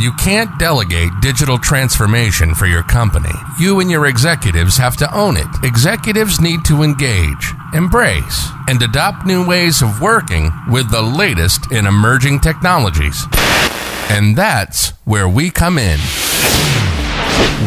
You can't delegate digital transformation for your company. You and your executives have to own it. Executives need to engage, embrace, and adopt new ways of working with the latest in emerging technologies. And that's where we come in.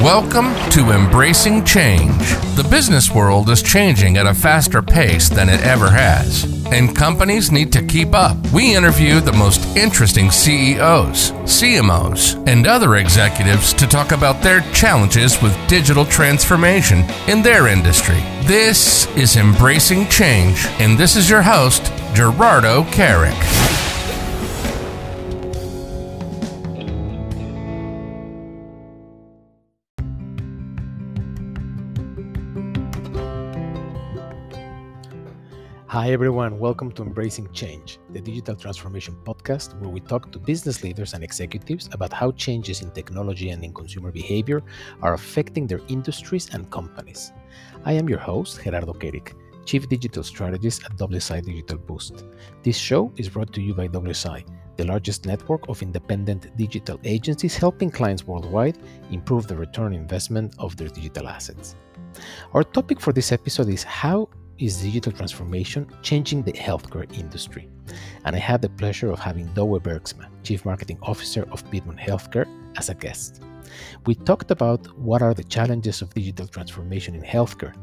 Welcome to Embracing Change. The business world is changing at a faster pace than it ever has, and companies need to keep up. We interview the most interesting CEOs, CMOs, and other executives to talk about their challenges with digital transformation in their industry. This is Embracing Change, and this is your host, Gerardo Carrick. Hi, everyone. Welcome to Embracing Change, the digital transformation podcast where we talk to business leaders and executives about how changes in technology and in consumer behavior are affecting their industries and companies. I am your host, Gerardo Kerik, Chief Digital Strategist at WSI Digital Boost. This show is brought to you by WSI, the largest network of independent digital agencies helping clients worldwide improve the return investment of their digital assets. Our topic for this episode is how is digital transformation changing the healthcare industry? And I had the pleasure of having Douwe Bergsma, Chief Marketing Officer of Piedmont Healthcare, as a guest. We talked about what are the challenges of digital transformation in healthcare,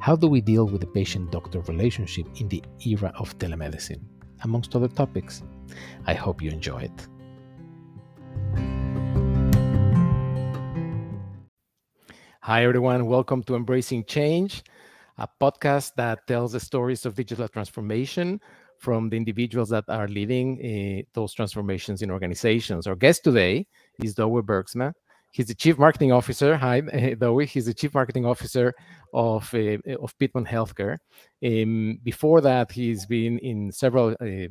how do we deal with the patient doctor relationship in the era of telemedicine, amongst other topics. I hope you enjoy it. Hi, everyone. Welcome to Embracing Change a podcast that tells the stories of digital transformation from the individuals that are leading uh, those transformations in organizations. Our guest today is Douwe Bergsma. He's the Chief Marketing Officer. Hi, Douwe. He's the Chief Marketing Officer of, uh, of Piedmont Healthcare. Um, before that, he's been in several uh,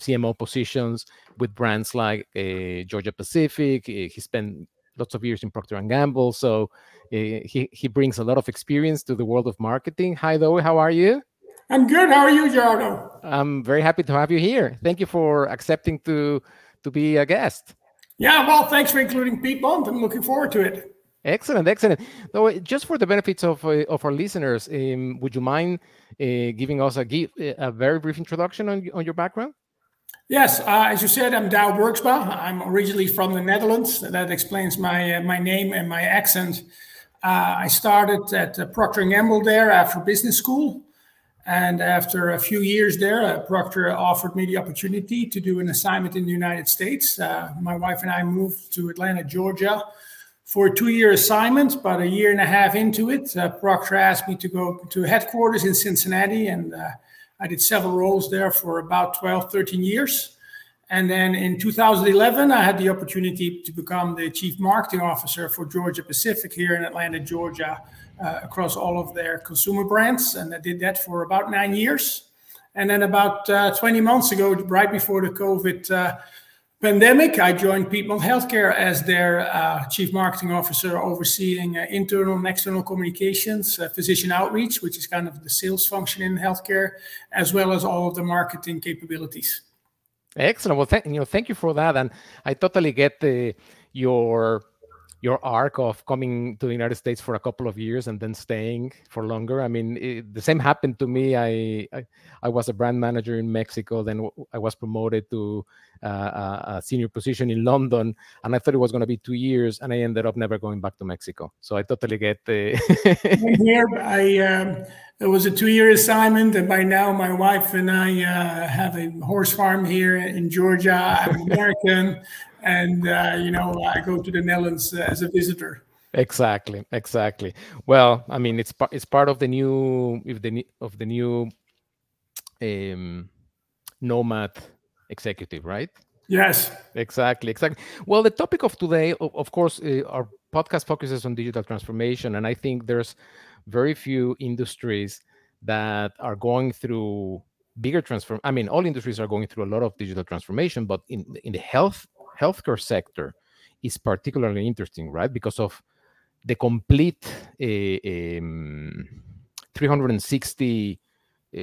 CMO positions with brands like Georgia Pacific. he spent lots of years in Procter and Gamble. So uh, he he brings a lot of experience to the world of marketing. Hi, Douwe. How are you? I'm good. How are you, Gerardo? I'm very happy to have you here. Thank you for accepting to to be a guest. Yeah, well, thanks for including Piedmont. I'm looking forward to it. Excellent, excellent. So, just for the benefits of uh, of our listeners, um, would you mind uh, giving us a, a very brief introduction on on your background? Yes, uh, as you said, I'm Douwe Bergsma. I'm originally from the Netherlands. That explains my uh, my name and my accent. Uh, I started at uh, Procter & Gamble there after business school. And after a few years there, uh, Procter offered me the opportunity to do an assignment in the United States. Uh, my wife and I moved to Atlanta, Georgia for a two year assignment. But a year and a half into it, Procter asked me to go to headquarters in Cincinnati and I did several roles there for about 12, 13 years. And then in 2011, I had the opportunity to become the chief marketing officer for Georgia Pacific here in Atlanta, Georgia, uh, across all of their consumer brands. And I did that for about nine years. And then about uh, 20 months ago, right before the COVID uh, pandemic, I joined Piedmont Healthcare as their uh, chief marketing officer, overseeing uh, internal and external communications, uh, physician outreach, which is kind of the sales function in healthcare, as well as all of the marketing capabilities. Excellent. Well, th- you know, thank you for that, and I totally get the your your arc of coming to the United States for a couple of years and then staying for longer. I mean, it, the same happened to me. I, I, I was a brand manager in Mexico. Then I was promoted to uh, a senior position in London, and I thought it was going to be two years, and I ended up never going back to Mexico. So I totally get the. here, I um, it was a two-year assignment, and by now my wife and I uh, have a horse farm here in Georgia. I'm American and uh, you know I go to the Netherlands uh, as a visitor. Exactly, exactly. Well, I mean, it's part it's part of the new if the of the new um, nomad executive, right? Yes. Exactly, exactly. Well, the topic of today, of, of course, uh, our podcast focuses on digital transformation, and I think there's very few industries that are going through bigger transform. I mean, all industries are going through a lot of digital transformation, but in in the health healthcare sector is particularly interesting, right? Because of the complete uh, um, 360 uh,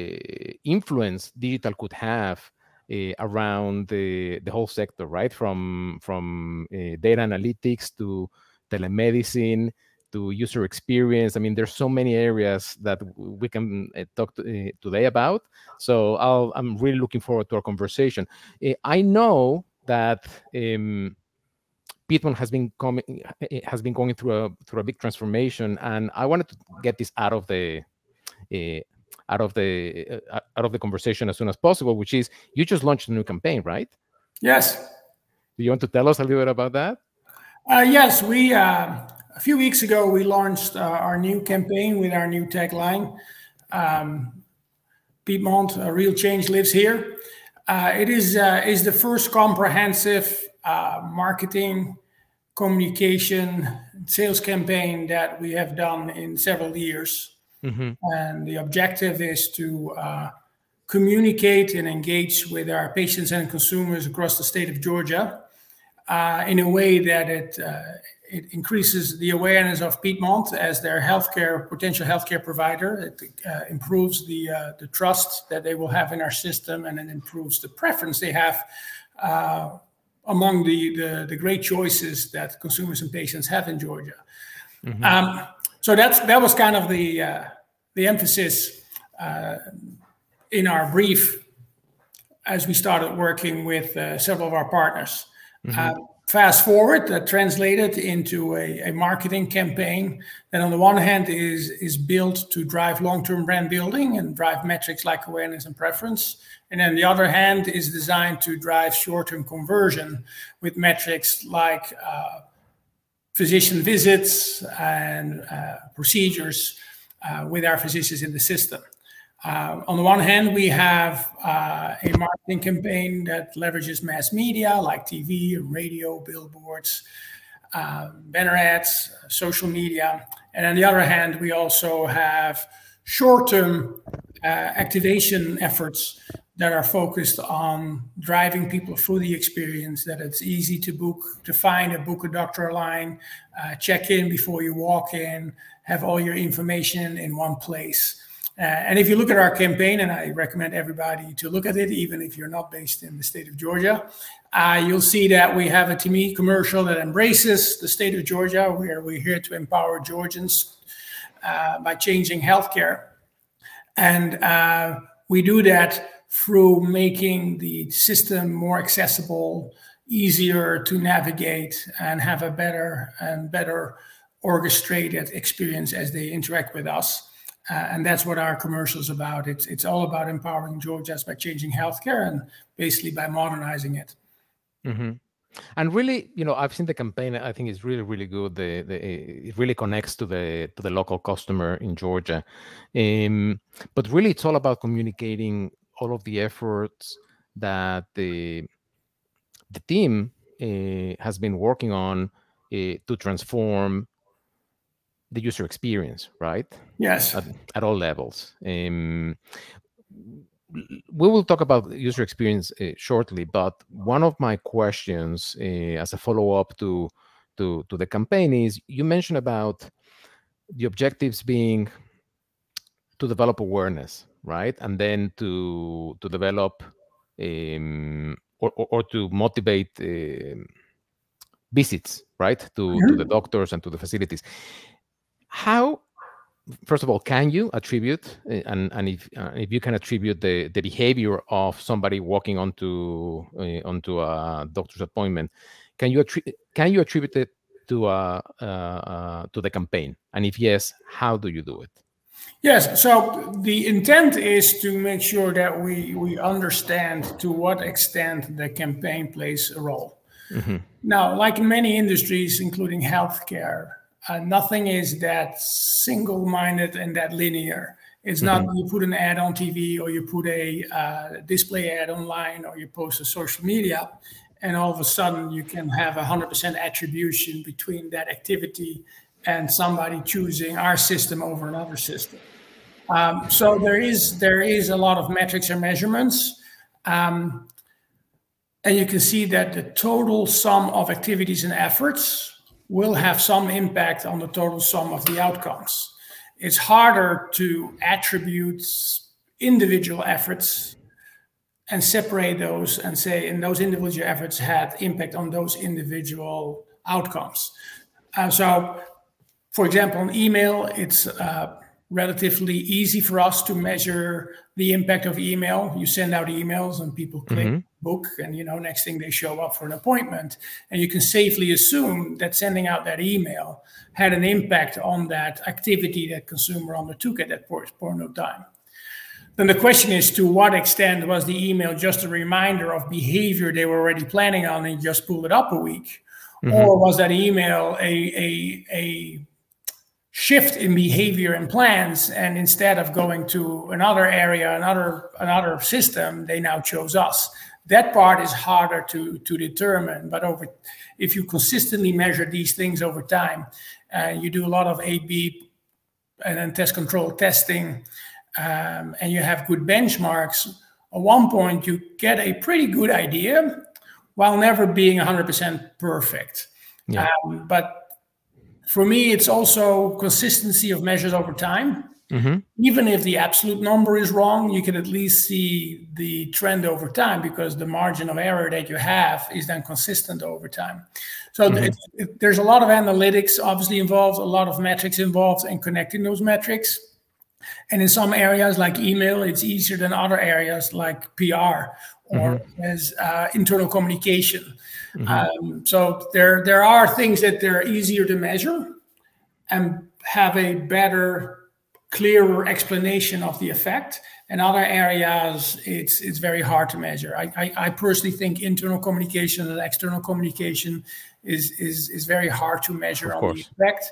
influence digital could have uh, around the, the whole sector, right? From from data analytics to telemedicine to user experience. I mean, there's so many areas that we can talk to, today about. So i am really looking forward to our conversation. I know that um, Piedmont has been coming has been going through a through a big transformation, and I wanted to get this out of the out of the out of the conversation as soon as possible. Which is you just launched a new campaign, right? Yes. Do you want to tell us a little bit about that? Uh, yes, we uh, a few weeks ago we launched uh, our new campaign with our new tagline. Um, Piedmont, A real change lives here. Uh, it is uh, is the first comprehensive uh, marketing, communication, sales campaign that we have done in several years. Mm-hmm. And the objective is to communicate and engage with our patients and consumers across the state of Georgia uh, in a way that it uh, it increases the awareness of Piedmont as their healthcare potential healthcare provider. It uh, improves the uh, the trust that they will have in our system, and it improves the preference they have uh, among the, the, the great choices that consumers and patients have in Georgia. Mm-hmm. Um, so that's that was kind of the uh, the emphasis in our brief as we started working with several of our partners. Mm-hmm. Uh, fast forward, that translated into a, a, marketing campaign that, on the one hand, is is built to drive long-term brand building and drive metrics like awareness and preference, and then the other hand is designed to drive short-term conversion with metrics like uh, physician visits and uh, procedures uh, with our physicians in the system. Uh, on the one hand, we have uh, a marketing campaign that leverages mass media like TV, radio, billboards, uh, banner ads, social media. And on the other hand, we also have short term uh, activation efforts that are focused on driving people through the experience, that it's easy to book, to find a book a doctor line, uh, check in before you walk in, have all your information in one place. Uh, and if you look at our campaign, and I recommend everybody to look at it, even if you're not based in the state of Georgia, uh, you'll see that we have a TV commercial that embraces the state of Georgia, where we're here to empower Georgians uh, by changing healthcare. And uh, we do that through making the system more accessible, easier to navigate, and have a better and better orchestrated experience as they interact with us. Uh, and that's what our commercial is about. It's it's all about empowering Georgians by changing healthcare and basically by modernizing it. Mm-hmm. And really, you know, I've seen the campaign. I think it's really, really good. The, the it really connects to the to the local customer in Georgia. Um, but really, it's all about communicating all of the efforts that the the team uh, has been working on uh, to transform the user experience, right? Yes. At, at all levels. Um, we will talk about user experience uh, shortly, but one of my questions uh, as a follow-up to, to to the campaign is you mentioned about the objectives being to develop awareness, right, and then to to develop um, or, or, or, to motivate uh, visits, right, to, mm-hmm. to the doctors and to the facilities how first of all can you attribute eh, and and if uh, if you can attribute the the behavior of somebody walking onto uh, onto a doctor's appointment can you attri- can you attribute it to uh, uh, uh, to the campaign? And if yes how do you do it? Yes so the intent is to make sure that we we understand to what extent the campaign plays a role. Mm-hmm. now like in many industries including healthcare uh, nothing is that single-minded and that linear. It's mm-hmm. not you put an ad on TV or you put a uh, display ad online or you post on social media, and all of a sudden you can have a hundred percent attribution between that activity and somebody choosing our system over another system. Um, so there is there is a lot of metrics and measurements. Um, and you can see that the total sum of activities and efforts will have some impact on the total sum of the outcomes. It's harder to attribute individual efforts and separate those and say, and those individual efforts had impact on those individual outcomes. Uh, so, for example, in email, it's uh, relatively easy for us to measure the impact of email. You send out emails and people click mm-hmm. book, and you know, next thing they show up for an appointment. And you can safely assume that sending out that email had an impact on that activity that consumer undertook at that point of time. Then the question is to what extent was the email just a reminder of behavior they were already planning on and just pulled it up a week? Mm-hmm. Or was that email a, a, a shift in behavior and plans and instead of going to another area another another system they now chose us that part is harder to to determine but over if you consistently measure these things over time and uh, you do a lot of a b and then test control testing um, and you have good benchmarks at one point you get a pretty good idea while never being 100% perfect yeah. um, but for me, it's also consistency of measures over time. Mm-hmm. Even if the absolute number is wrong, you can at least see the trend over time because the margin of error that you have is then consistent over time. So mm-hmm. it, it, there's a lot of analytics obviously involved, a lot of metrics involved in connecting those metrics. And in some areas like email, it's easier than other areas like PR or mm-hmm. as uh, internal communication. Mm-hmm. Um, so there there are things that they're easier to measure and have a better, clearer explanation of the effect. In other areas, it's it's very hard to measure. I, I, I personally think internal communication and external communication is is is very hard to measure on the effect.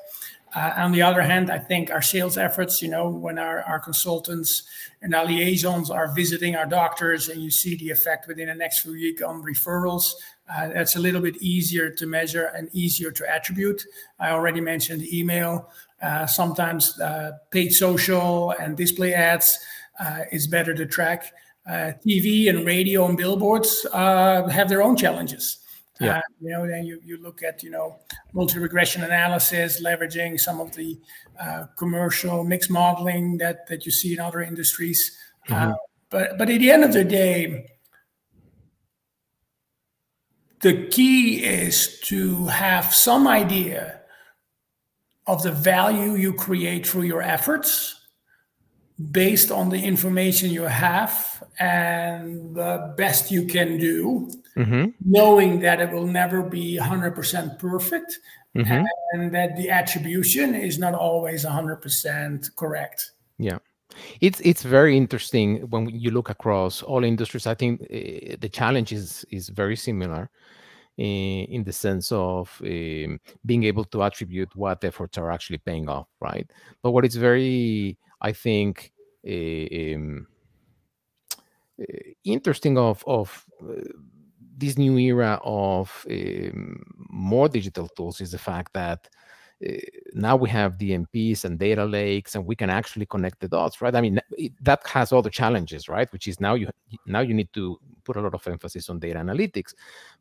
Uh, on the other hand, I think our sales efforts, you know, when our, our consultants and our liaisons are visiting our doctors and you see the effect within the next few weeks on referrals, uh, that's a little bit easier to measure and easier to attribute. I already mentioned email. Uh, sometimes uh, paid social and display ads uh, is better to track. Uh, TV and radio and billboards have their own challenges. Yeah. Uh, you know, then you, you look at, you know, multi-regression analysis, leveraging some of the uh, commercial mix modeling that, that you see in other industries. Mm-hmm. Uh, but, but at the end of the day, the key is to have some idea of the value you create through your efforts based on the information you have and the best you can do, mm-hmm. knowing that it will never be 100% perfect mm-hmm. and that the attribution is not always 100% correct. Yeah. It's it's very interesting when you look across all industries. I think uh, the challenge is is very similar in, in the sense of um, being able to attribute what efforts are actually paying off, right? But what is very I think, um, interesting of of this new era of um, more digital tools is the fact that uh, now we have DMPs and data lakes, and we can actually connect the dots, right? I mean, it, that has all the challenges, right? Which is now you now you need to put a lot of emphasis on data analytics,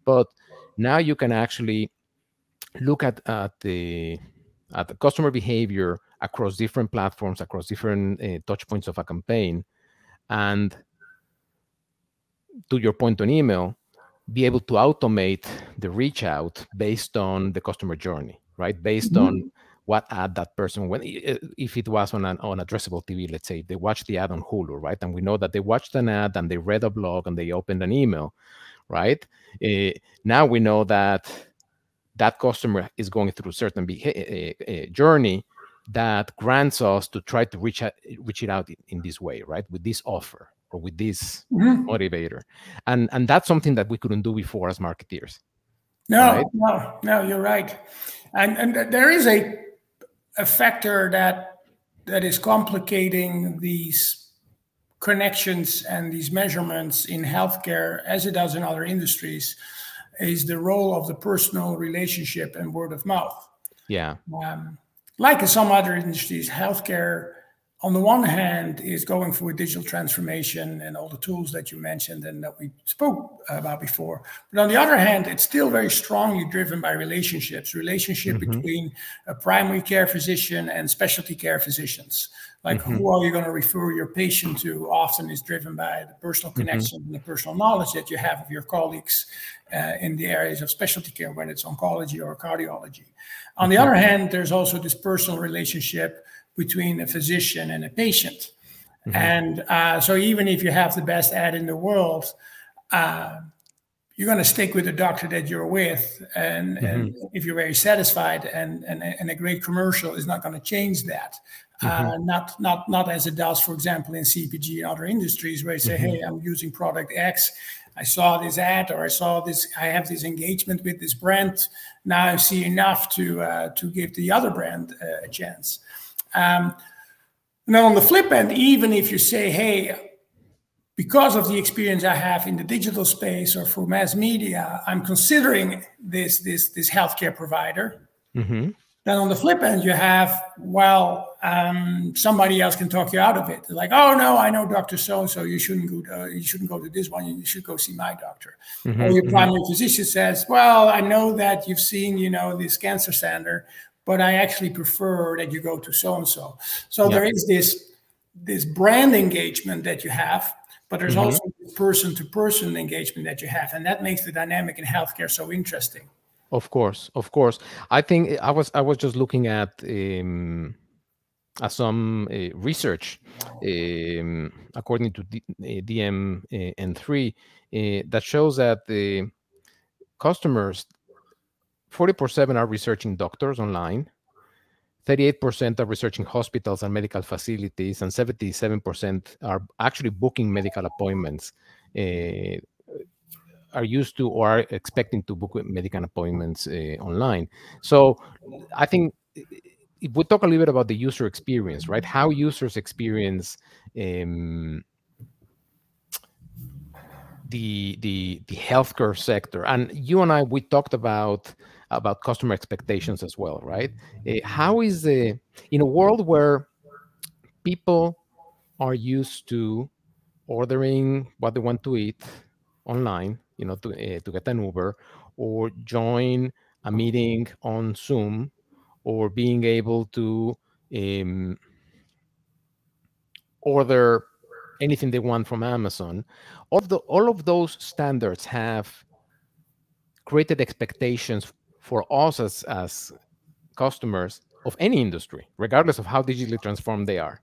but now you can actually look at, at the at the customer behavior across different platforms, across different uh, touch points of a campaign. And to your point on email, be able to automate the reach out based on the customer journey, right? Based mm-hmm. on what ad that person when if it was on an on addressable TV, let's say they watched the ad on Hulu, right? And we know that they watched an ad and they read a blog and they opened an email, right? Uh, now we know that that customer is going through a certain beha- uh, journey that grants us to try to reach out, reach it out in, in this way, right? With this offer or with this mm-hmm. motivator, and and that's something that we couldn't do before as marketeers. No, right? no, no, you're right, and and there is a a factor that that is complicating these connections and these measurements in healthcare as it does in other industries is the role of the personal relationship and word of mouth. Yeah. Um, like in some other industries, healthcare, on the one hand, is going through a digital transformation and all the tools that you mentioned and that we spoke about before. But on the other hand, it's still very strongly driven by relationships, relationship mm-hmm. between a primary care physician and specialty care physicians. Like mm-hmm. who are you going to refer your patient to? Often is driven by the personal mm-hmm. connection mm-hmm. and the personal knowledge that you have of your colleagues uh, in the areas of specialty care, whether it's oncology or cardiology. On the mm-hmm. other hand, there's also this personal relationship between a physician and a patient. Mm-hmm. And uh, so even if you have the best ad in the world, uh, you're going to stick with the doctor that you're with and, mm-hmm. and if you're very satisfied and, and, and a great commercial is not going to change that mm-hmm. uh, not not not as it does for example in cpg and other industries where you say mm-hmm. hey i'm using product x i saw this ad or i saw this i have this engagement with this brand now i see enough to uh, to give the other brand uh, a chance um, now on the flip end even if you say hey because of the experience I have in the digital space or for mass media, I'm considering this this this healthcare provider. Mm-hmm. Then on the flip end, you have well, um, somebody else can talk you out of it. They're like, oh no, I know Doctor So and So. You shouldn't go. To, uh, you shouldn't go to this one. You should go see my doctor. Mm-hmm. Or your mm-hmm. primary physician says, well, I know that you've seen you know this cancer center, but I actually prefer that you go to so and so. So there is this this brand engagement that you have but there's mm-hmm. also person to person engagement that you have and that makes the dynamic in healthcare so interesting of course of course. I think i was i was just looking at um, uh, some uh, research um, according to D- uh, DMN3 uh, that shows that the customers 40% are researching doctors online 38% are researching hospitals and medical facilities, and 77% are actually booking medical appointments, uh, are used to or are expecting to book medical appointments uh, online. So I think if we talk a little bit about the user experience, right? How users experience um, the the the healthcare sector, and you and I we talked about about customer expectations as well, right? Uh, how is the in a world where people are used to ordering what they want to eat online, you know, to uh, to get an Uber or join a meeting on Zoom or being able to um, order anything they want from Amazon. All of, the, all of those standards have created expectations for us as, as customers of any industry, regardless of how digitally transformed they are.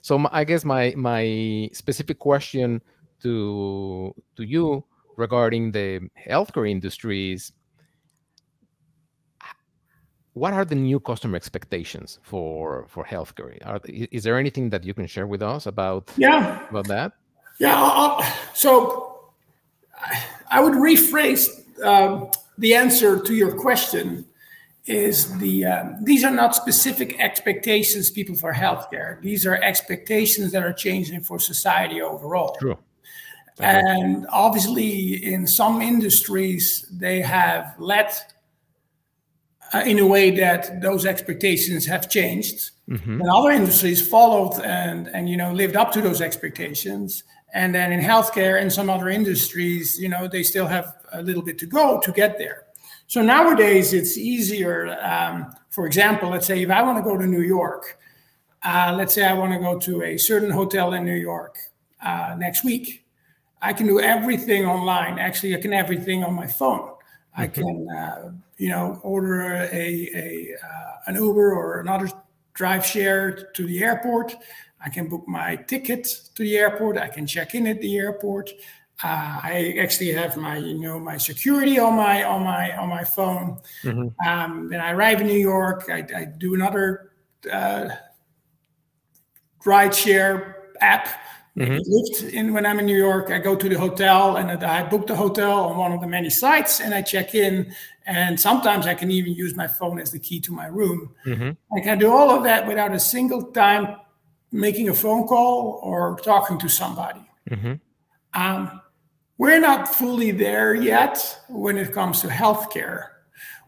So my, I guess my my specific question to to you regarding the healthcare industries, what are the new customer expectations for for healthcare? Are, is there anything that you can share with us about yeah about that? Yeah, I'll, so I would rephrase um, the answer to your question is the um, these are not specific expectations people for healthcare these are expectations that are changing for society overall True. And obviously in some industries they have let uh, in a way that those expectations have changed mm-hmm. and other industries followed and and you know lived up to those expectations and then in healthcare and some other industries you know they still have a little bit to go to get there so nowadays it's easier. Um, for example, let's say if I want to go to New York, uh, let's say I want to go to a certain hotel in New York uh, next week, I can do everything online. Actually, I can everything on my phone. I mm-hmm. can, uh, you know, order a, a uh, an Uber or another drive share to the airport. I can book my ticket to the airport. I can check in at the airport. Uh, I actually have my, you know, my security on my on my on my phone. Mm-hmm. Um, then I arrive in New York. I, I do another uh, ride share app. Mm-hmm. Lyft in when I'm in New York. I go to the hotel and I book the hotel on one of the many sites, and I check in. And sometimes I can even use my phone as the key to my room. Mm-hmm. I can do all of that without a single time making a phone call or talking to somebody. Mm-hmm. Um, we're not fully there yet when it comes to healthcare,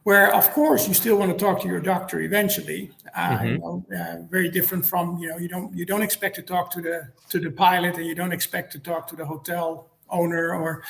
where of course you still want to talk to your doctor eventually. Uh, mm-hmm. you know, uh, very different from you know you don't you don't expect to talk to the to the pilot and you don't expect to talk to the hotel owner or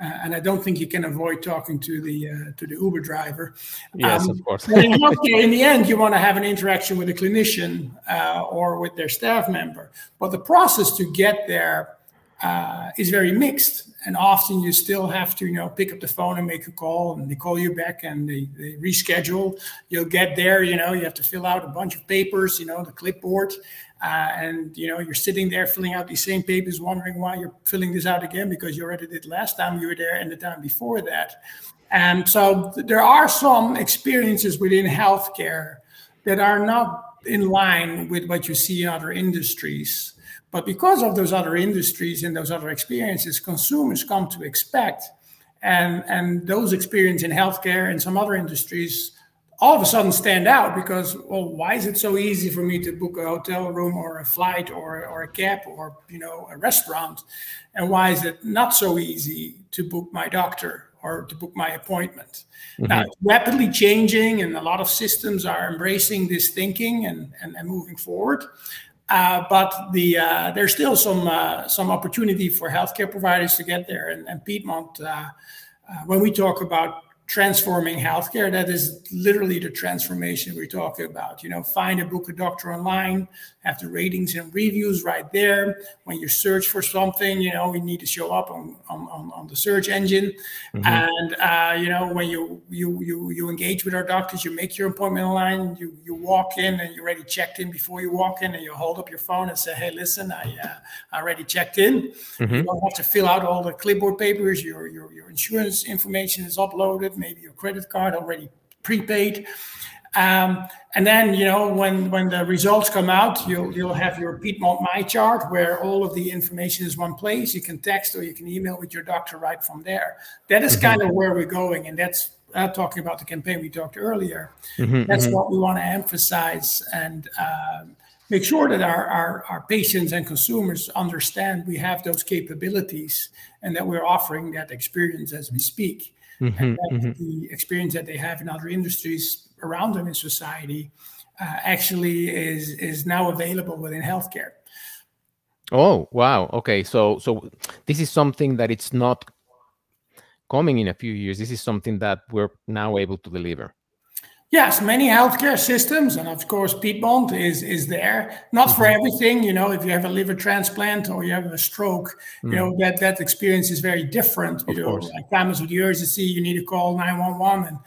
uh, and I don't think you can avoid talking to the uh, to the Uber driver. Yes, um, of course. in in the end, you want to have an interaction with a clinician uh, or with their staff member, but the process to get there uh, is very mixed. And often you still have to, you know, pick up the phone and make a call, and they call you back and they, they reschedule. You'll get there, you know, you have to fill out a bunch of papers, you know, the clipboard, uh, and you know, you're sitting there filling out these same papers, wondering why you're filling this out again because you already did last time you were there and the time before that. And so there are some experiences within healthcare that are not in line with what you see in other industries. But because of those other industries and those other experiences, consumers come to expect, and and those experiences in healthcare and some other industries all of a sudden stand out because well why is it so easy for me to book a hotel room or a flight or, or a cab or you know a restaurant? And why is it not so easy to book my doctor or to book my appointment? Mm-hmm. now it's rapidly changing and a lot of systems are embracing this thinking and, and, and moving forward uh, but the uh, there's still some uh, some opportunity for healthcare providers to get there. And, and Piedmont, uh, uh, when we talk about transforming healthcare. That is literally the transformation we're talking about. You know, find a book a doctor online, the ratings and reviews right there. When you search for something, you know, we need to show up on on, on the search engine. Mm-hmm. And uh, you know, when you you you you engage with our doctors, you make your appointment online. You you walk in and you're already checked in before you walk in, and you hold up your phone and say, "Hey, listen, I uh, I already checked in." Mm-hmm. You don't have to fill out all the clipboard papers. Your your your insurance information is uploaded maybe your credit card already prepaid. Um, and then, you know, when when the results come out, you'll you'll have your Piedmont MyChart where all of the information is one place. You can text or you can email with your doctor right from there. That is mm-hmm. kind of where we're going, and that's uh, talking about the campaign we talked earlier. Mm-hmm, that's mm-hmm. what we want to emphasize and um, make sure that our, our our patients and consumers understand we have those capabilities and that we're offering that experience as we speak. Mm-hmm, and mm-hmm. the experience that they have in other industries around them in society uh, actually is is now available within healthcare. Oh wow! Okay, so so this is something that it's not coming in a few years. This is something that we're now able to deliver. Yes, many healthcare systems, and of course, Piedmont is is there. Not for mm-hmm. everything, you know. If you have a liver transplant or you have a stroke, mm. you know mm. that that experience is very different. You of know, course. like times with the urgency, you need to call nine one one, and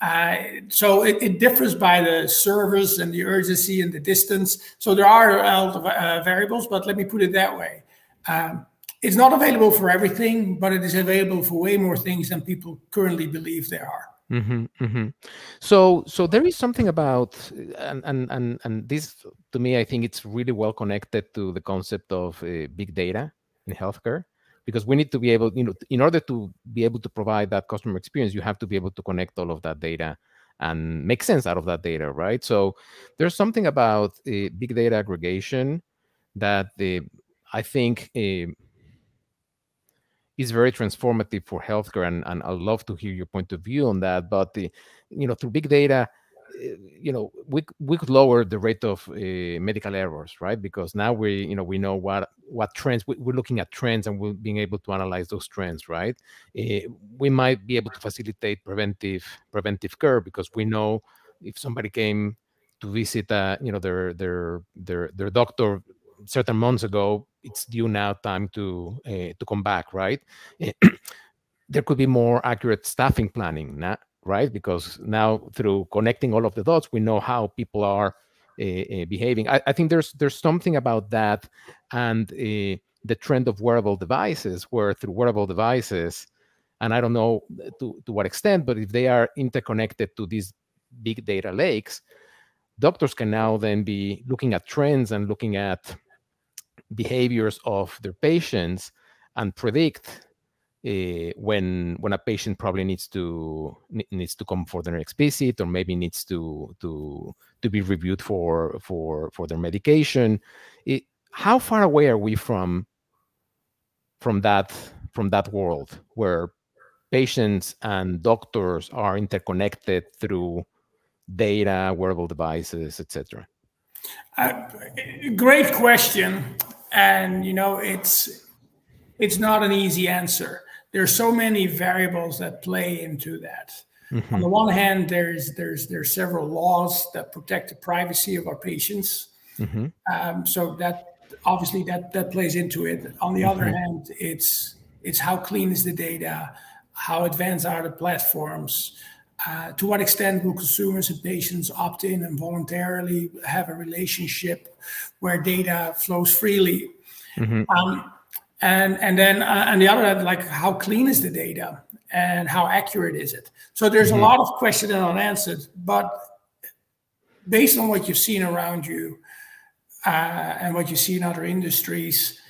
uh, so it, it, differs by the service and the urgency and the distance. So there are a lot of uh, variables, but let me put it that way. Um, it's not available for everything, but it is available for way more things than people currently believe there are. Mm-hmm, mm-hmm. So, so there is something about, and and and and this to me, I think it's really well connected to the concept of uh, big data in healthcare, because we need to be able, you know, in order to be able to provide that customer experience, you have to be able to connect all of that data and make sense out of that data, right? So, there's something about uh, big data aggregation that uh, I think uh, is very transformative for healthcare, and, and I'd love to hear your point of view on that. But the, you know, through big data, you know, we we could lower the rate of uh, medical errors, right? Because now we, you know, we know what what trends we, are looking at trends, and we're being able to analyze those trends, right? Uh, we might be able to facilitate preventive preventive care because we know if somebody came to visit, uh, you know, their their their their doctor certain months ago it's due now time to to come back right there could be more accurate staffing planning now, right? Because now through connecting all of the dots we know how people are uh, uh, behaving. I, I, think there's there's something about that and the trend of wearable devices where through wearable devices and i don't know to, to what extent but if they are interconnected to these big data lakes doctors can now then be looking at trends and looking at behaviors of their patients and predict uh, when when a patient probably needs to needs to come for the next visit or maybe needs to to to be reviewed for for for their medication it, how far away are we from from that from that world where patients and doctors are interconnected through data wearable devices etc uh, great question. And you know it's it's not an easy answer there's so many variables that play into that. Mm-hmm. On the one hand, there's there's there's several laws that protect the privacy of our patients. Mm-hmm. Um, so that obviously that that plays into it. On the mm-hmm. other hand, it's it's how clean is the data, how advanced are the platforms, uh, to what extent will consumers and patients opt in and voluntarily have a relationship where data flows freely? Mm-hmm. Um, and and then uh, on the other hand, like how clean is the data and how accurate is it? So there's mm-hmm. a lot of questions and unanswered, but based on what you've seen around you uh, and what you see in other industries,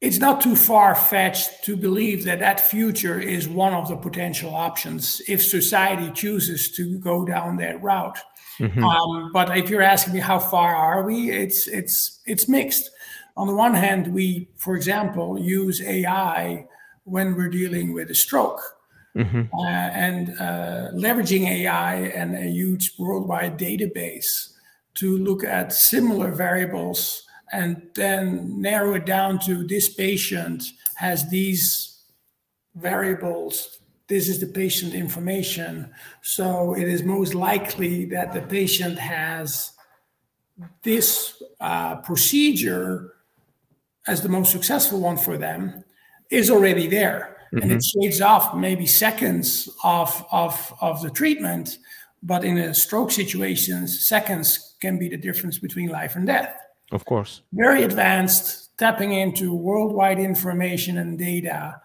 it's not too far fetched to believe that that future is one of the potential options if society chooses to go down that route. Mm-hmm. Um, but if you're asking me how far are we, it's it's it's mixed. On the one hand, we, for example, use AI when we're dealing with a stroke. Mm-hmm. Uh, and uh, leveraging AI and a huge worldwide database to look at similar variables and then narrow it down to this patient has these variables. This is the patient information. So it is most likely that the patient has this uh, procedure as the most successful one for them is already there. Mm-hmm. And it mm-hmm. shaves off maybe seconds of, of, of the treatment. But in a stroke situation, seconds can be the difference between life and death. Of course. Very advanced, tapping into worldwide information and data.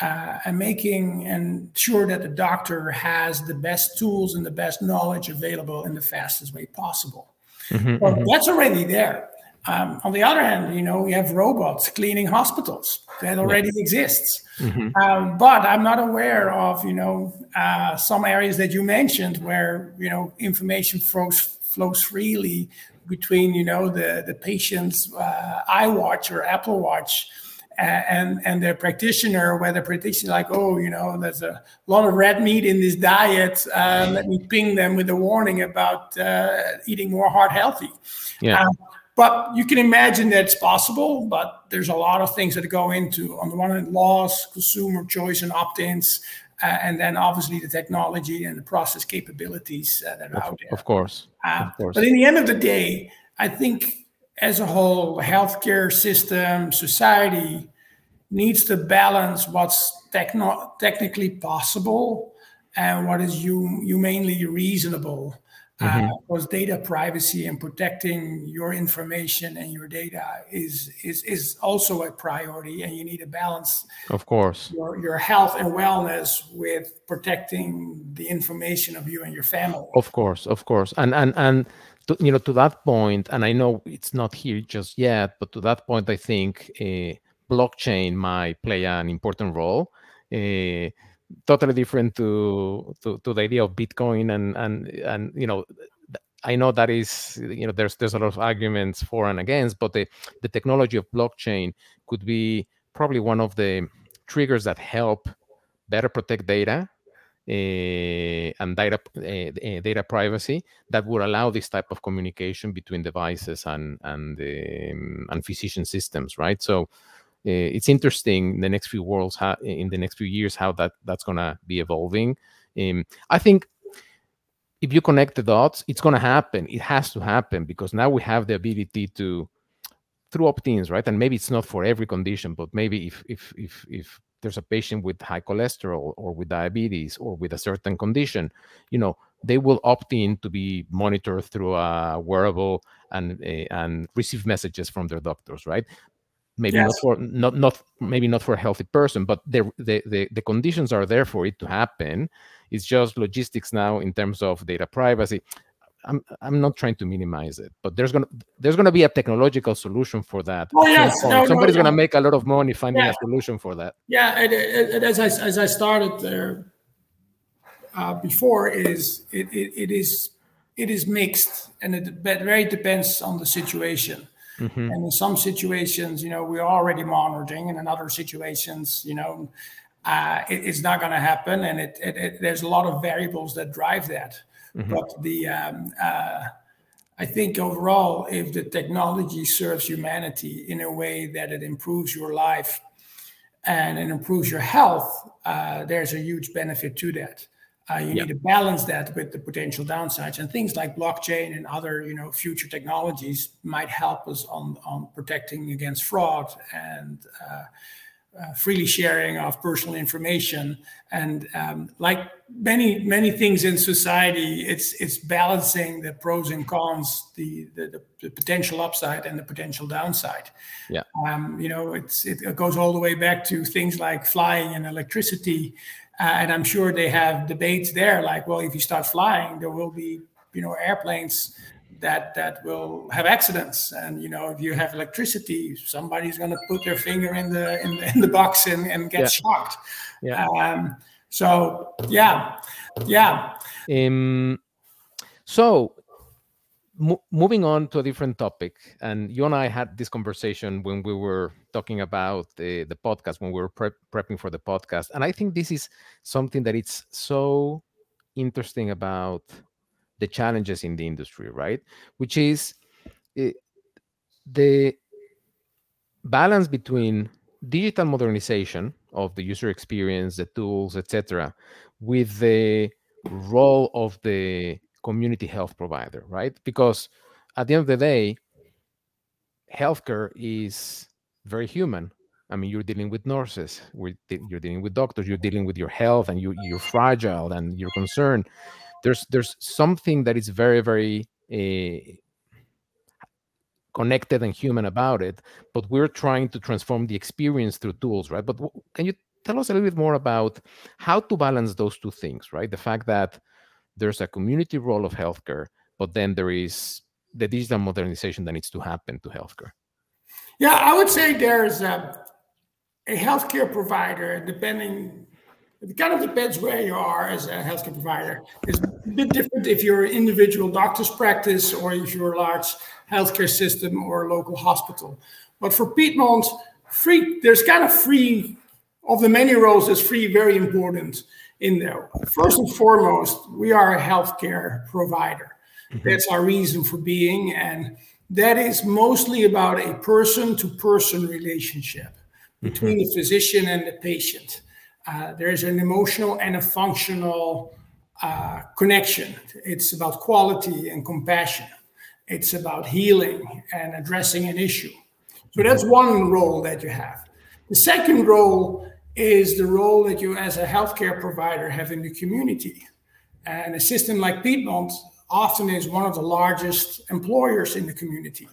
Uh, and making and sure that the doctor has the best tools and the best knowledge available in the fastest way possible. Mm-hmm, well, mm-hmm. that's already there. Um, on the other hand, you know, we have robots cleaning hospitals that already yeah. exists. Mm-hmm. Um, but I'm not aware of, you know, uh, some areas that you mentioned where, you know, information flows, flows freely between, you know, the, the patient's uh, iWatch or Apple Watch and and the practitioner, where the practitioner like, oh, you know, there's a lot of red meat in this diet. Uh, let me ping them with a warning about uh, eating more heart healthy. Yeah. Um, but you can imagine that it's possible, but there's a lot of things that go into, on the one hand, laws, consumer choice and opt-ins, uh, and then obviously the technology and the process capabilities uh, that are of, out there. Of course. Uh, of course. But in the end of the day, I think as a whole, healthcare system, society needs to balance what's techno- technically possible and what is hum- humanely reasonable mm-hmm. uh, because data privacy and protecting your information and your data is is is also a priority and you need to balance of course. your, your health and wellness with protecting the information of you and your family. Of course of course. And and and to, you know to that point and i know it's not here just yet but to that point i think uh, blockchain might play an important role uh, totally different to, to to the idea of Bitcoin and and and you know I know that is you know there's there's a lot of arguments for and against, but the the technology of blockchain could be probably one of the triggers that help better protect data uh, and data uh, data privacy that would allow this type of communication between devices and and um, and physician systems, right? So it's interesting in the next few worlds how, in the next few years how that that's going to be evolving. Um, i think if you connect the dots it's going to happen. It has to happen because now we have the ability to through opt-ins right? And maybe it's not for every condition but maybe if if if if there's a patient with high cholesterol or with diabetes or with a certain condition you know they will opt in to be monitored through a wearable and uh, and receive messages from their doctors right maybe yes. not for not not maybe not for a healthy person but the, the the the conditions are there for it to happen it's just logistics now in terms of data privacy I'm I'm not trying to minimize it, but there's gonna there's gonna be a technological solution for that. Oh yes, no, somebody's no, gonna make a lot of money finding yeah. a solution for that. Yeah, and, and as I as I started there uh, before, is it, it, it is it is mixed, and it very depends on the situation. Mm-hmm. And in some situations, you know, we're already monitoring, and in other situations, you know, uh, it, it's not going to happen. And it, it, it, there's a lot of variables that drive that. Mm-hmm. But the um, uh, I think overall, if the technology serves humanity in a way that it improves your life, and it improves your health, uh, there's a huge benefit to that. Uh, you need to balance that with the potential downsides, and things like blockchain and other, you know, future technologies might help us on on protecting against fraud and uh, uh, freely sharing of personal information. And um, like many many things in society it's it's balancing the pros and cons the the, the potential upside and the potential downside. Yeah. Um, you know it's it goes all the way back to things like flying and electricity and i'm sure they have debates there like well if you start flying there will be you know airplanes that that will have accidents. And you know if you have electricity somebody's going to put their finger in the in the, in the box and, and get yeah. shocked. Yeah. Um, so yeah. Yeah. Um, so mo- moving on to a different topic and you and i had this conversation when we were talking about the, the podcast when we were pre- prepping for the podcast and i think this is something that it's so interesting about the challenges in the industry, right? Which is uh, the balance between digital modernization of the user experience, the tools, etc., with the role of the community health provider, right? Because at the end of the day, healthcare is very human. I mean, you're dealing with nurses, you're dealing with doctors, you're dealing with your health, and you, you're fragile and you're concerned there's there's something that is very very uh, connected and human about it but we're trying to transform the experience through tools right but can you tell us a little bit more about how to balance those two things right the fact that there's a community role of healthcare but then there is the digital modernization that needs to happen to healthcare yeah i would say there's a, a healthcare provider depending it kind of depends where you are as a healthcare provider. It's a bit different if you're an individual doctor's practice or if you're a large healthcare system or a local hospital. But for Piedmont, free there's kind of free of the many roles. There's free very important in there. First and foremost, we are a healthcare provider. Mm-hmm. That's our reason for being, and that is mostly about a person-to-person relationship mm-hmm. between the physician and the patient. Uh, there's an emotional and a functional uh, connection. It's about quality and compassion. It's about healing and addressing an issue. So that's one role that you have. The second role is the role that you, as a healthcare provider, have in the community. And a system like Piedmont often is one of the largest employers in the community.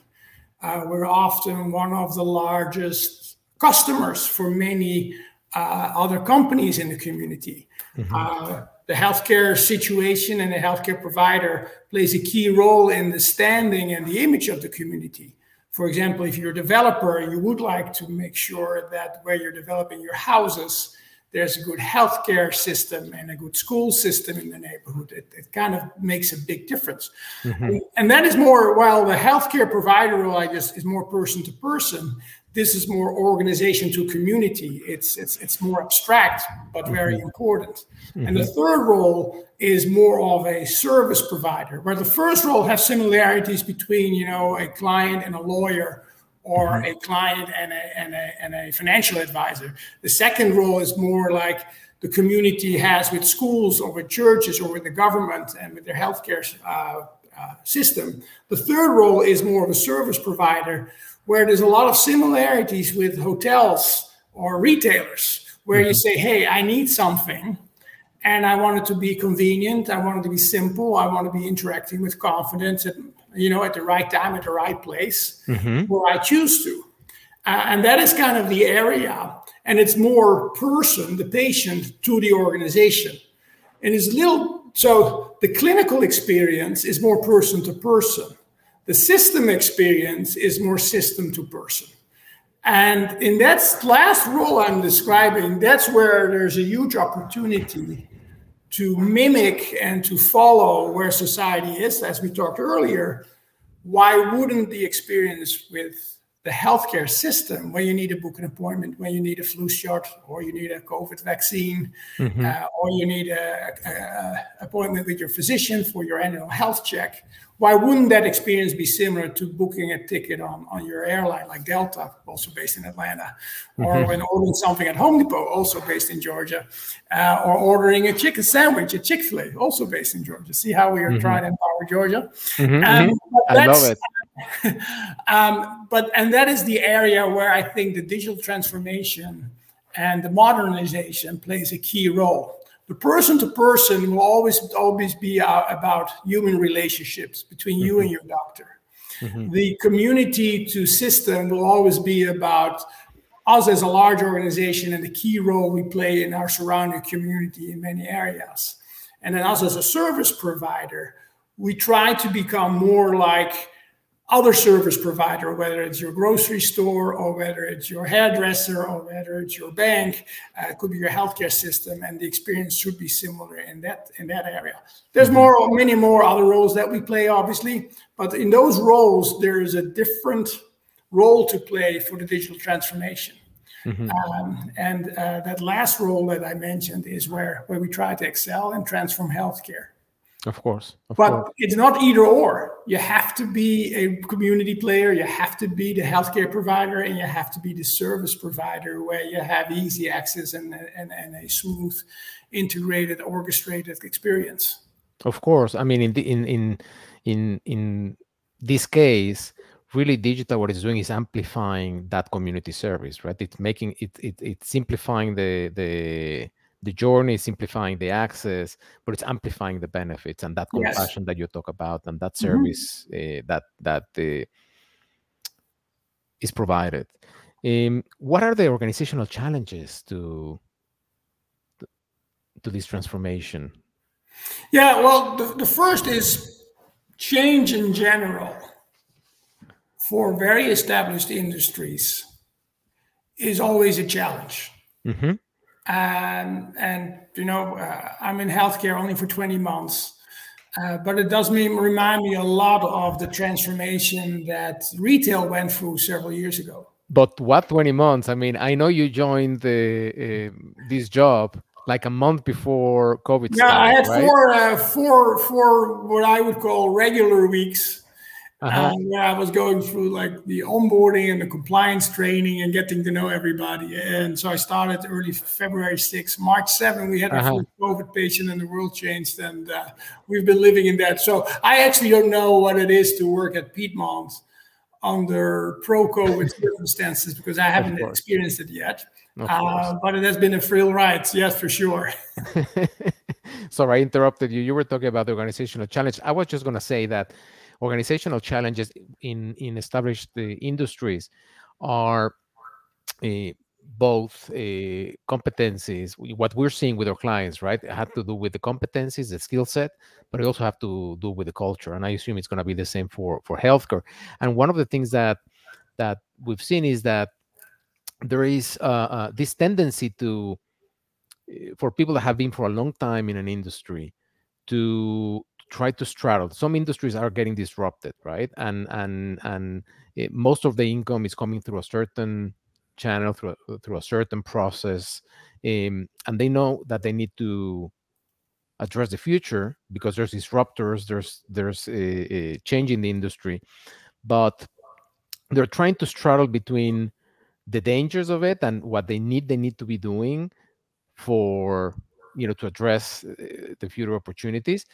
Uh, we're often one of the largest customers for many uh, other companies in the community. Mm-hmm. Uh, the healthcare situation and the healthcare provider plays a key role in the standing and the image of the community. For example, if you're a developer, you would like to make sure that where you're developing your houses, there's a good healthcare system and a good school system in the neighborhood. It, it kind of makes a big difference. Mm-hmm. And, that is more, while the healthcare provider I guess, is more person to person, this is more organization to community. It's it's it's more abstract but very mm-hmm. important. Mm-hmm. And the third role is more of a service provider, where the first role has similarities between you know a client and a lawyer, or mm-hmm. a client and a, and a and a financial advisor. The second role is more like the community has with schools or with churches or with the government and with their healthcare uh, uh, system. The third role is more of a service provider where there's a lot of similarities with hotels or retailers, where mm-hmm. you say, hey, I need something and I want it to be convenient. I want it to be simple. I want to be interacting with confidence at, you know, at the right time, at the right place mm-hmm. where I choose to. Uh, and that is kind of the area. And it's more person, the patient, to the organization. And it's little, so the clinical experience is more person to person. The system experience is more system to person. And in that last role I'm describing, that's where there's a huge opportunity to mimic and to follow where society is, as we talked earlier. Why wouldn't the experience with the healthcare system when you need to book an appointment, when you need a flu shot, or you need a COVID vaccine, mm-hmm. uh, or you need an appointment with your physician for your annual health check. Why wouldn't that experience be similar to booking a ticket on, on your airline like Delta, also based in Atlanta, mm-hmm. or when ordering something at Home Depot, also based in Georgia, uh, or ordering a chicken sandwich at Chick fil A, also based in Georgia? See how we are mm-hmm. trying to empower Georgia? Mm-hmm, um, I love it um, but and that is the area where I think the digital transformation and the modernization plays a key role. The person to person will always always be uh, about human relationships between you mm-hmm. and your doctor. Mm-hmm. The community to system will always be about us as a large organization and the key role we play in our surrounding community in many areas. And then us as a service provider, we try to become more like other service provider, whether it's your grocery store or whether it's your hairdresser or whether it's your bank, uh, it could be your healthcare system, and the experience should be similar in that in that area. There's mm-hmm. more, many more other roles that we play, obviously, but in those roles there is a different role to play for the digital transformation. Mm-hmm. Um, and uh, that last role that I mentioned is where where we try to excel and transform healthcare. Of course. Of but course. it's not either or. You have to be a community player, you have to be the healthcare provider, and you have to be the service provider where you have easy access and, and, and a smooth, integrated, orchestrated experience. Of course. I mean, in, the, in, in, in, in this case, really digital what it's doing is amplifying that community service right it's making it, it it's simplifying the the the journey is simplifying the access, but it's amplifying the benefits and that compassion yes. that you talk about and that mm-hmm. service mm-hmm. uh, that that uh, is provided. Um, what are the organizational challenges to to this transformation? Yeah, well, the, the first is change in general for very established industries is always a challenge. Mm-hmm. Um, and you know, uh, I'm in healthcare only for 20 months, uh, but it does mean remind me a lot of the transformation that retail went through several years ago. But what 20 months? I mean, I know you joined the, uh, this job like a month before COVID. Yeah, started, I had right? four, uh, four, four what I would call regular weeks uh-huh. Um, where I was going through like the onboarding and the compliance training and getting to know everybody. And so I started early February 6th. March 7, we had uh-huh. our first COVID patient and the world changed. And uh, we've been living in that. So I actually don't know what it is to work at Piedmont under pro COVID circumstances because I haven't experienced it yet. Uh, but it has been a thrill ride, yes, for sure. Sorry, I interrupted you. You were talking about the organizational challenge. I was just going to say that organizational challenges in in established uh, industries are uh, both uh, competencies what we're seeing with our clients right it had to do with the competencies the skill set but it also have to do with the culture and i assume it's going to be the same for for healthcare. And one of the things that that we've seen is that there is uh, uh, this tendency to for people that have been for a long time in an industry to try to straddle. Some industries are getting disrupted right? And and and it, most of the income is coming through a certain channel through a, through a certain process um, and they know that they need to address the future because there's disruptors there's there's a, a change in the industry. But they're trying to straddle between the dangers of it and what they need they need to be doing for you know to address uh, the future opportunities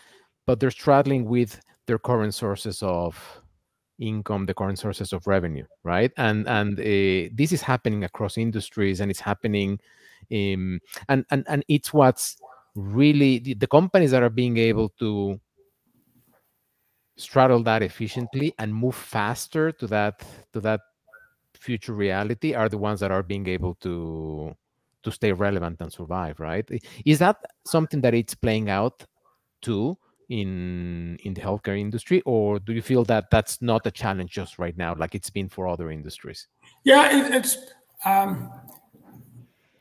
but they're struggling with their current sources of income the current sources of revenue right? And and uh, this is happening across industries and it's happening in and and and it's what's really the, the companies that are being able to straddle that efficiently and move faster to that to that future reality are the ones that are being able to to stay relevant and survive right? Is that something that it's playing out too in in the healthcare industry or do you feel that that's not a challenge just right now like it's been for other industries yeah it, it's um,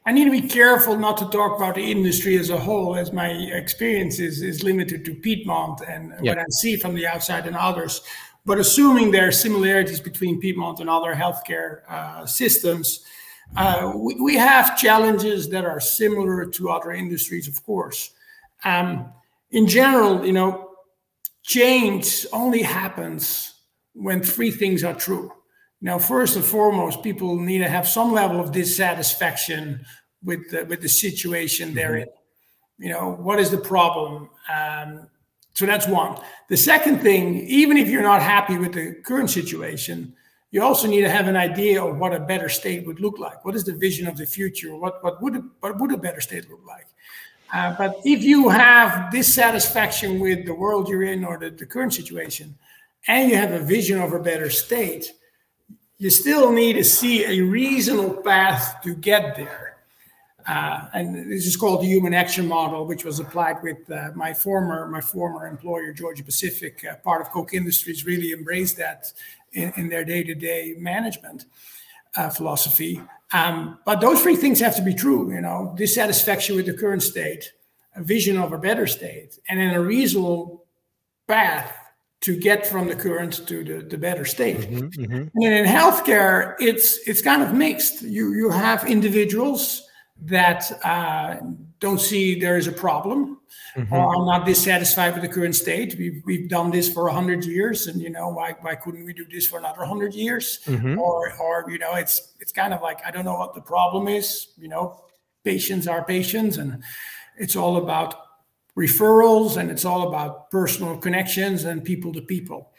i need to be careful not to talk about the industry as a whole as my experience is, is limited to piedmont and yeah. what i see from the outside and others but assuming there are similarities between Piedmont and other healthcare uh, systems, uh, we, we, have challenges that are similar to other industries, of course. Um, in general, you know, change only happens when three things are true. Now, first and foremost, people need to have some level of dissatisfaction with the, with the situation mm-hmm. they're in. You know, what is the problem? Um, so that's one. The second thing, even if you're not happy with the current situation, you also need to have an idea of what a better state would look like. What is the vision of the future? What what would a, what would a better state look like? Uh, but if you have dissatisfaction with the world you're in or the, the current situation, and you have a vision of a better state, you still need to see a reasonable path to get there. Uh, and this is called the human action model, which was applied with uh, my former my former employer, Georgia Pacific. Uh, part of Koch Industries really embraced that in, in their day-to-day management uh, philosophy. Um, but those three things have to be true. You know, dissatisfaction with the current state, a vision of a better state, and then a reasonable path to get from the current to the, the better state. Mm-hmm, mm-hmm. And in healthcare, it's it's kind of mixed. You you have individuals that uh, don't see there is a problem mm-hmm. or are not dissatisfied with the current state. We've, we've done this for 100 years and, you know, why, why couldn't we do this for another 100 years? Mm-hmm. Or, or, you know, it's, it's kind of like, I don't know what the problem is. You know, patients are patients and it's all about referrals and it's all about personal connections and people to people.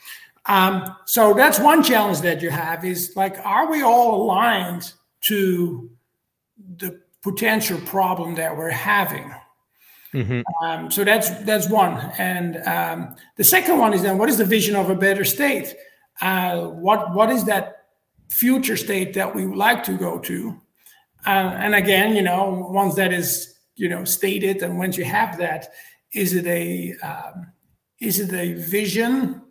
Um, so that's one challenge that you have is like, are we all aligned to the potential problem that we're having? Mm-hmm. Um, so that's that's one, and um, the second one is then what is the vision of a better state? Uh, what what is that future state that we would like to go to? Uh, and again, you know, once that is you know stated and once you have that is it a um, is it a vision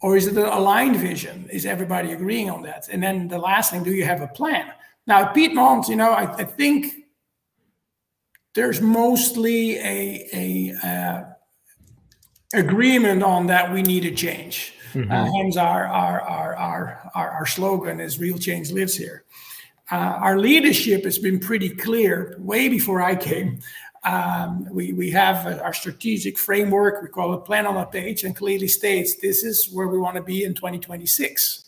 or is it an aligned vision is everybody agreeing on that and then the last thing do you have a plan now Pete piedmont you know i, I think there's mostly a, a uh, agreement on that we need a change mm-hmm. uh, hence our, our, our, our, our, slogan is real change lives here uh, our leadership has been pretty clear way before I came. Um, we, we have our strategic framework, we call it plan on a page, and clearly states this is where we want to be in 2026.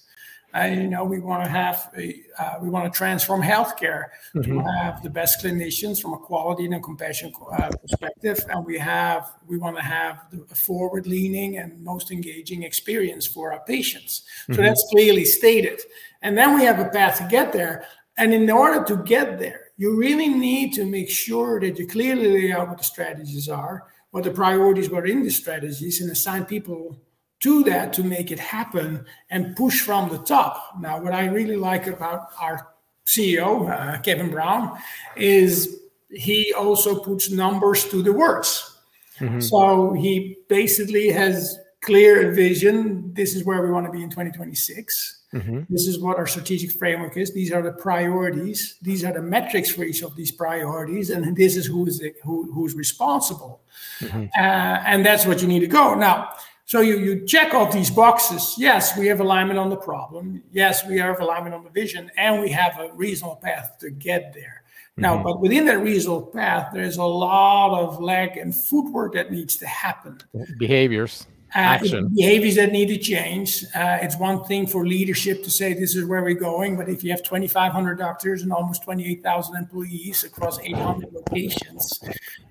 And you know, we want to have a, uh, we want to transform healthcare mm-hmm. to have the best clinicians from a quality and a compassion uh, perspective, and we have we want to have the forward-leaning and most engaging experience for our patients. Mm-hmm. So that's clearly stated, and then we have a path to get there. And in order to get there, you really need to make sure that you clearly lay out what the strategies are, what the priorities were in the strategies, and assign people to that to make it happen and push from the top. Now, what I really like about our CEO, uh, Kevin Brown, is he also puts numbers to the words. Mm-hmm. So he basically has clear vision. This is where we want to be in 2026. Mm-hmm. This is what our strategic framework is. These are the priorities. These are the metrics for each of these priorities, and this is who is the, who, who's responsible. Mm-hmm. Uh, and that's what you need to go now. So you you check off these boxes. Yes, we have alignment on the problem. Yes, we have alignment on the vision, and we have a reasonable path to get there. Now, mm-hmm. but within that reasonable path, there's a lot of leg and footwork that needs to happen. Behaviors. Uh, behaviors that need to change. Uh, it's one thing for leadership to say this is where we're going, but if you have 2,500 doctors and almost 28,000 employees across 800 locations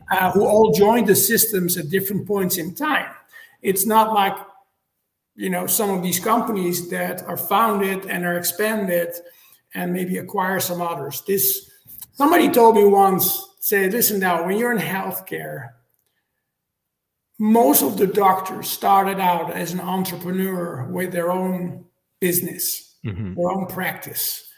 uh, who all joined the systems at different points in time, it's not like you know some of these companies that are founded and are expanded and maybe acquire some others. This somebody told me once, say, listen now, when you're in healthcare most of the doctors started out as an entrepreneur with their own business, mm-hmm. their own practice.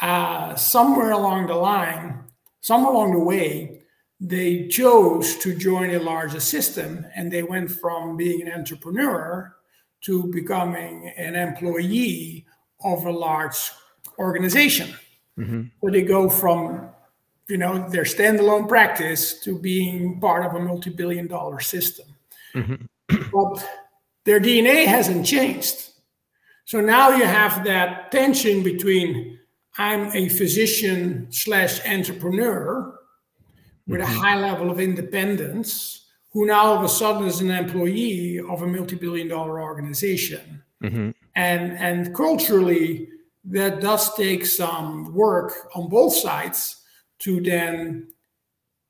Uh, somewhere along the line, somewhere along the way, they chose to join a larger system and they went from being an entrepreneur to becoming an employee of a large organization. Mm-hmm. So they go from you know their standalone practice to being part of a multi-billion dollar system Mm-hmm. but their DNA hasn't changed. So now you have that tension between I'm a physician slash entrepreneur with mm-hmm. a high level of independence, who now all of a sudden is an employee of a multi-billion dollar organization. Mm-hmm. And and culturally, that does take some work on both sides to then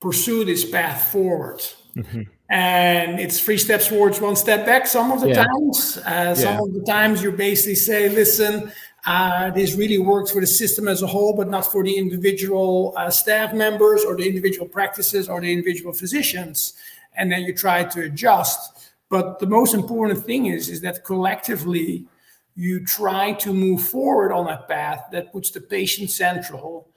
pursue this path forward. Mm-hmm. And it's three steps forwards, one step back. Some of the yeah. times, uh, some yeah. of the times you basically say, "Listen, uh, this really works for the system as a whole, but not for the individual uh, staff members or the individual practices or the individual physicians." And then you try to adjust. But the most important thing is, is that collectively you try to move forward on that path that puts the patient central,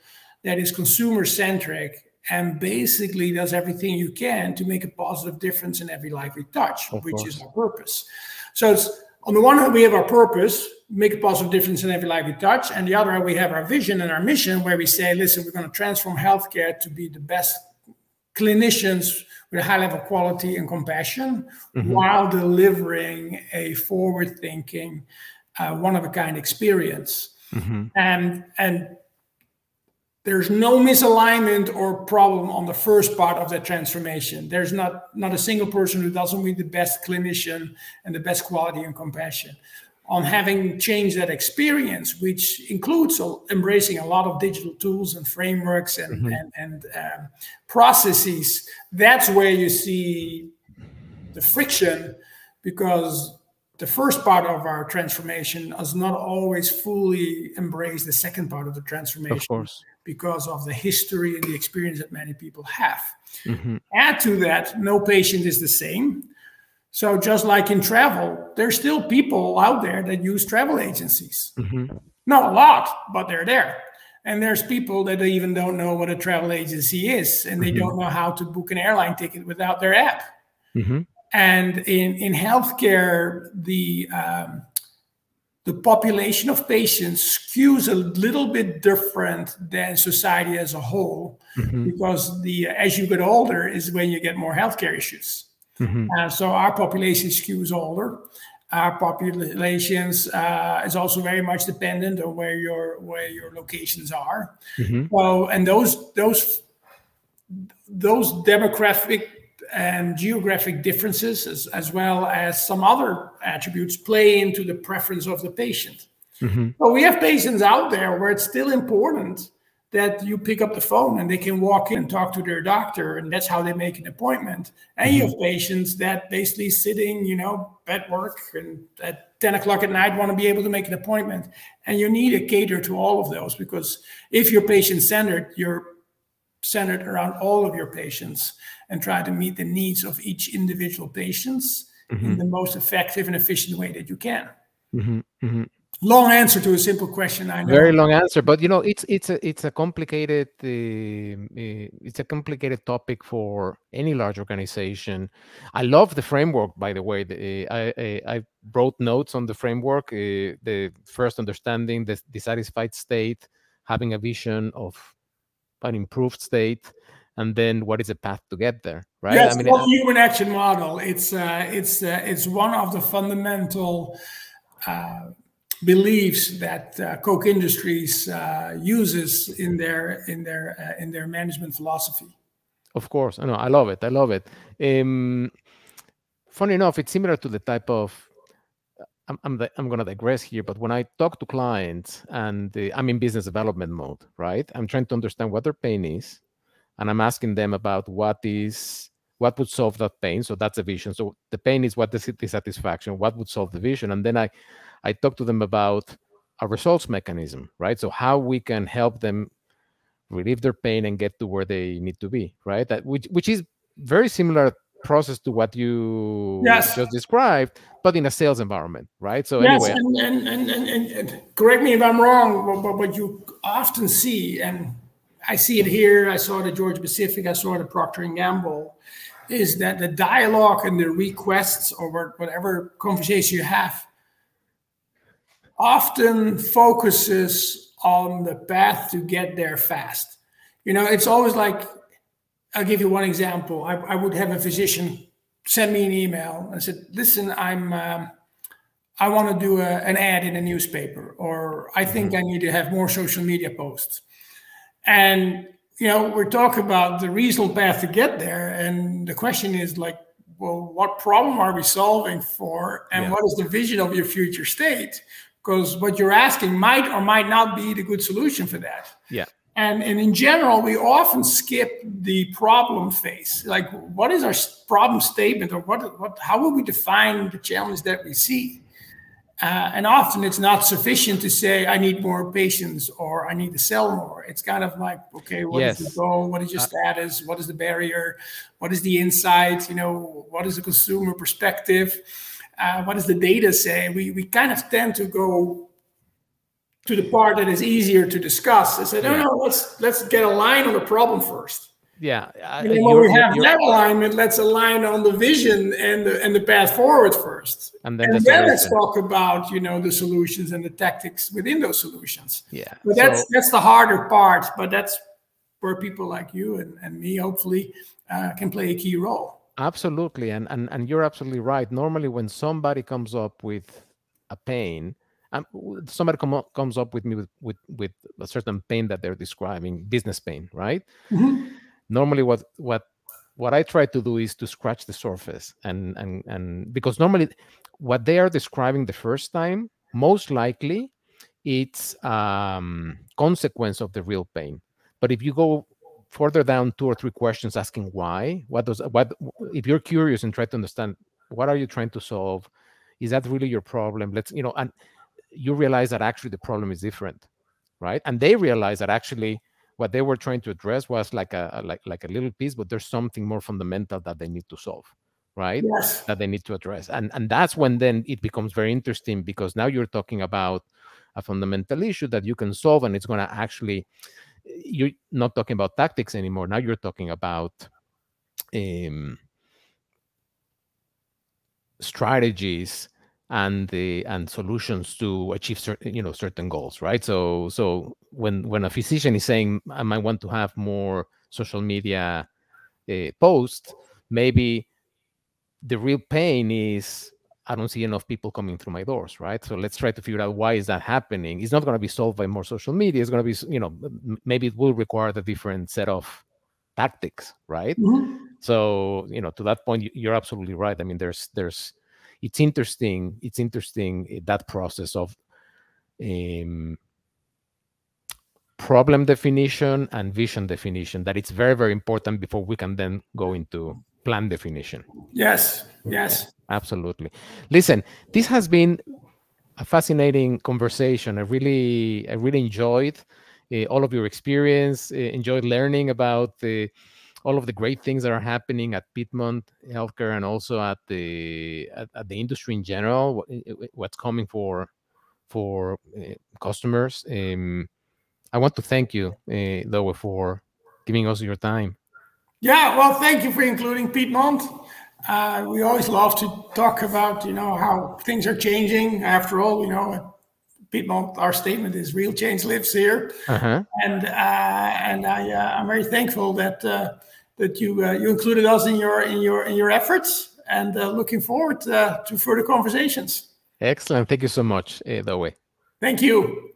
that is consumer centric, and basically does everything you can to make a positive difference in every life we touch, of which course. is our purpose. So it's on the one hand, we have our purpose, make a positive difference in every life we touch. And the other hand, we have our vision and our mission where we say, listen, we're going to transform healthcare to be the best clinicians with a high level of quality and compassion mm-hmm. while delivering a forward thinking, uh, one of a kind experience. Mm-hmm. And, and there's no misalignment or problem on the first part of that transformation. There's not, not a single person who doesn't be the best clinician and the best quality and compassion. On having changed that experience, which includes embracing a lot of digital tools and frameworks and, mm-hmm. and, and um, processes, that's where you see the friction because the first part of our transformation does not always fully embrace the second part of the transformation. Of course because of the history and the experience that many people have. Mm-hmm. Add to that, no patient is the same. So, just like in travel, there's still people out there that use travel agencies. Mm-hmm. Not a lot, but they're there. And there's people that even don't know what a travel agency is, and they mm-hmm. don't know how to book an airline ticket without their app. Mm-hmm. And in, in healthcare, the um, the population of patients skews a little bit different than society as a whole mm-hmm. because the as you get older is when you get more healthcare issues mm-hmm. uh, so our population skews older our populations uh, is also very much dependent on where your where your locations are mm-hmm. so and those those those demographic and geographic differences, as, as well as some other attributes, play into the preference of the patient. Mm-hmm. But we have patients out there where it's still important that you pick up the phone and they can walk in and talk to their doctor, and that's how they make an appointment. And mm-hmm. you have patients that basically sitting, you know, at work and at 10 o'clock at night want to be able to make an appointment. And you need to cater to all of those because if you're patient centered, you're centered around all of your patients and try to meet the needs of each individual patients mm-hmm. in the most effective and efficient way that you can. Mm-hmm. Mm-hmm. Long answer to a simple question. I know. Very long answer, but you know it's it's a it's a complicated uh, it's a complicated topic for any large organization. I love the framework, by the way. The, I, I, I wrote notes on the framework. Uh, the first understanding the dissatisfied state, having a vision of an improved state, and then what is the path to get there right? Yes, I mean, the human action model it's uh, it's uh, it's one of the fundamental uh, beliefs that uh, Koch Industries uh, uses in their in their uh, in their management philosophy. Of course. I know I love it I love it. Um, funny enough it's similar to the type of I'm, I'm, I'm going to digress here, but when I talk to clients and I'm in business development mode, right? I'm trying to understand what their pain is, and I'm asking them about what is what would solve that pain. So that's a vision. So the pain is what the dissatisfaction. What would solve the vision? And then I I talk to them about a results mechanism, right? So how we can help them relieve their pain and get to where they need to be, right? That which which is very similar process to what you yes. just described, but in a sales environment, right? So yes, anyway, and, and, and, and, correct me if I'm wrong, but what you often see, and I see it here. I saw it at Georgia Pacific. I saw it at Procter and Gamble. Is that the dialogue and the requests or whatever conversation you have often focuses on the path to get there fast. You know, it's always like I'll give you one example. I, I would have a physician send me an email and said, "Listen, I'm." Um, I want to do a, an ad in a newspaper, or I think mm-hmm. I need to have more social media posts. And you know, we're talking about the reasonable path to get there, and the question is like, well, what problem are we solving for, and yeah. what is the vision of your future state? Because what you're asking might or might not be the good solution for that. Yeah. And, and in general, we often skip the problem phase. Like, what is our problem statement, or what, what how will we define the challenge that we see? Uh, and often it's not sufficient to say, I need more patients or I need to sell more. It's kind of like, okay, what yes. is the goal? What is your uh, status? What is the barrier? What is the insight? You know, what is the consumer perspective? Uh, what does the data say? We, we kind of tend to go to the part that is easier to discuss. I said, no, yeah. no, let's let's get a line on the problem first. Yeah. and when we have that alignment, let's align on the vision and the and the path forward first. And then, and then let's talk about you know the solutions and the tactics within those solutions. Yeah. But that's so, that's the harder part, but that's where people like you and, and me hopefully uh, can play a key role. Absolutely. And, and and you're absolutely right. Normally when somebody comes up with a pain, um, somebody come up, comes up with me with, with, with a certain pain that they're describing, business pain, right? Mm-hmm. Normally what what what I try to do is to scratch the surface and and and because normally what they are describing the first time most likely it's um consequence of the real pain. But if you go further down two or three questions asking why what does what if you're curious and try to understand what are you trying to solve is that really your problem? Let's you know and you realize that actually the problem is different right? And they realize that actually what they were trying to address was like a, like like a little piece but there's something more fundamental that they need to solve right? Yes. that they need to address. And and that's when then it becomes very interesting because now you're talking about a fundamental issue that you can solve and it's going to actually you're not talking about tactics anymore. Now you're talking about um, strategies and the and solutions to achieve certain you know certain goals right? So so when when a physician is saying i might want to have more social media uh, posts maybe the real pain is i don't see enough people coming through my doors right? So let's try to figure out why is that happening. It's not going to be solved by more social media. It's going to be you know maybe it will require a different set of tactics right? Mm-hmm. so you know to that point you're absolutely right. I mean there's there's it's interesting it's interesting eh, that process of um, problem definition and vision definition that it's very very important before we can then go into plan definition. Yes yes. Absolutely. Listen this has been a fascinating conversation. I really i really enjoyed uh, all of your experience uh, enjoyed learning about the all of the great things that are happening at Piedmont Healthcare and also at the at, at the industry in general. What, what's coming for for uh, customers. Um, I want to thank you, uh, though, for giving us your time. Yeah, well, thank you for including Piedmont. Uh, we always love to talk about, you know, how things are changing. After all, you know, Piedmont, our statement is "Real change lives here," uh-huh. and uh, and I, uh, I'm very thankful that uh, that you uh, you included us in your in your in your efforts, and uh, looking forward uh, to further conversations. Excellent. Thank you so much, uh, Douwe. Thank you.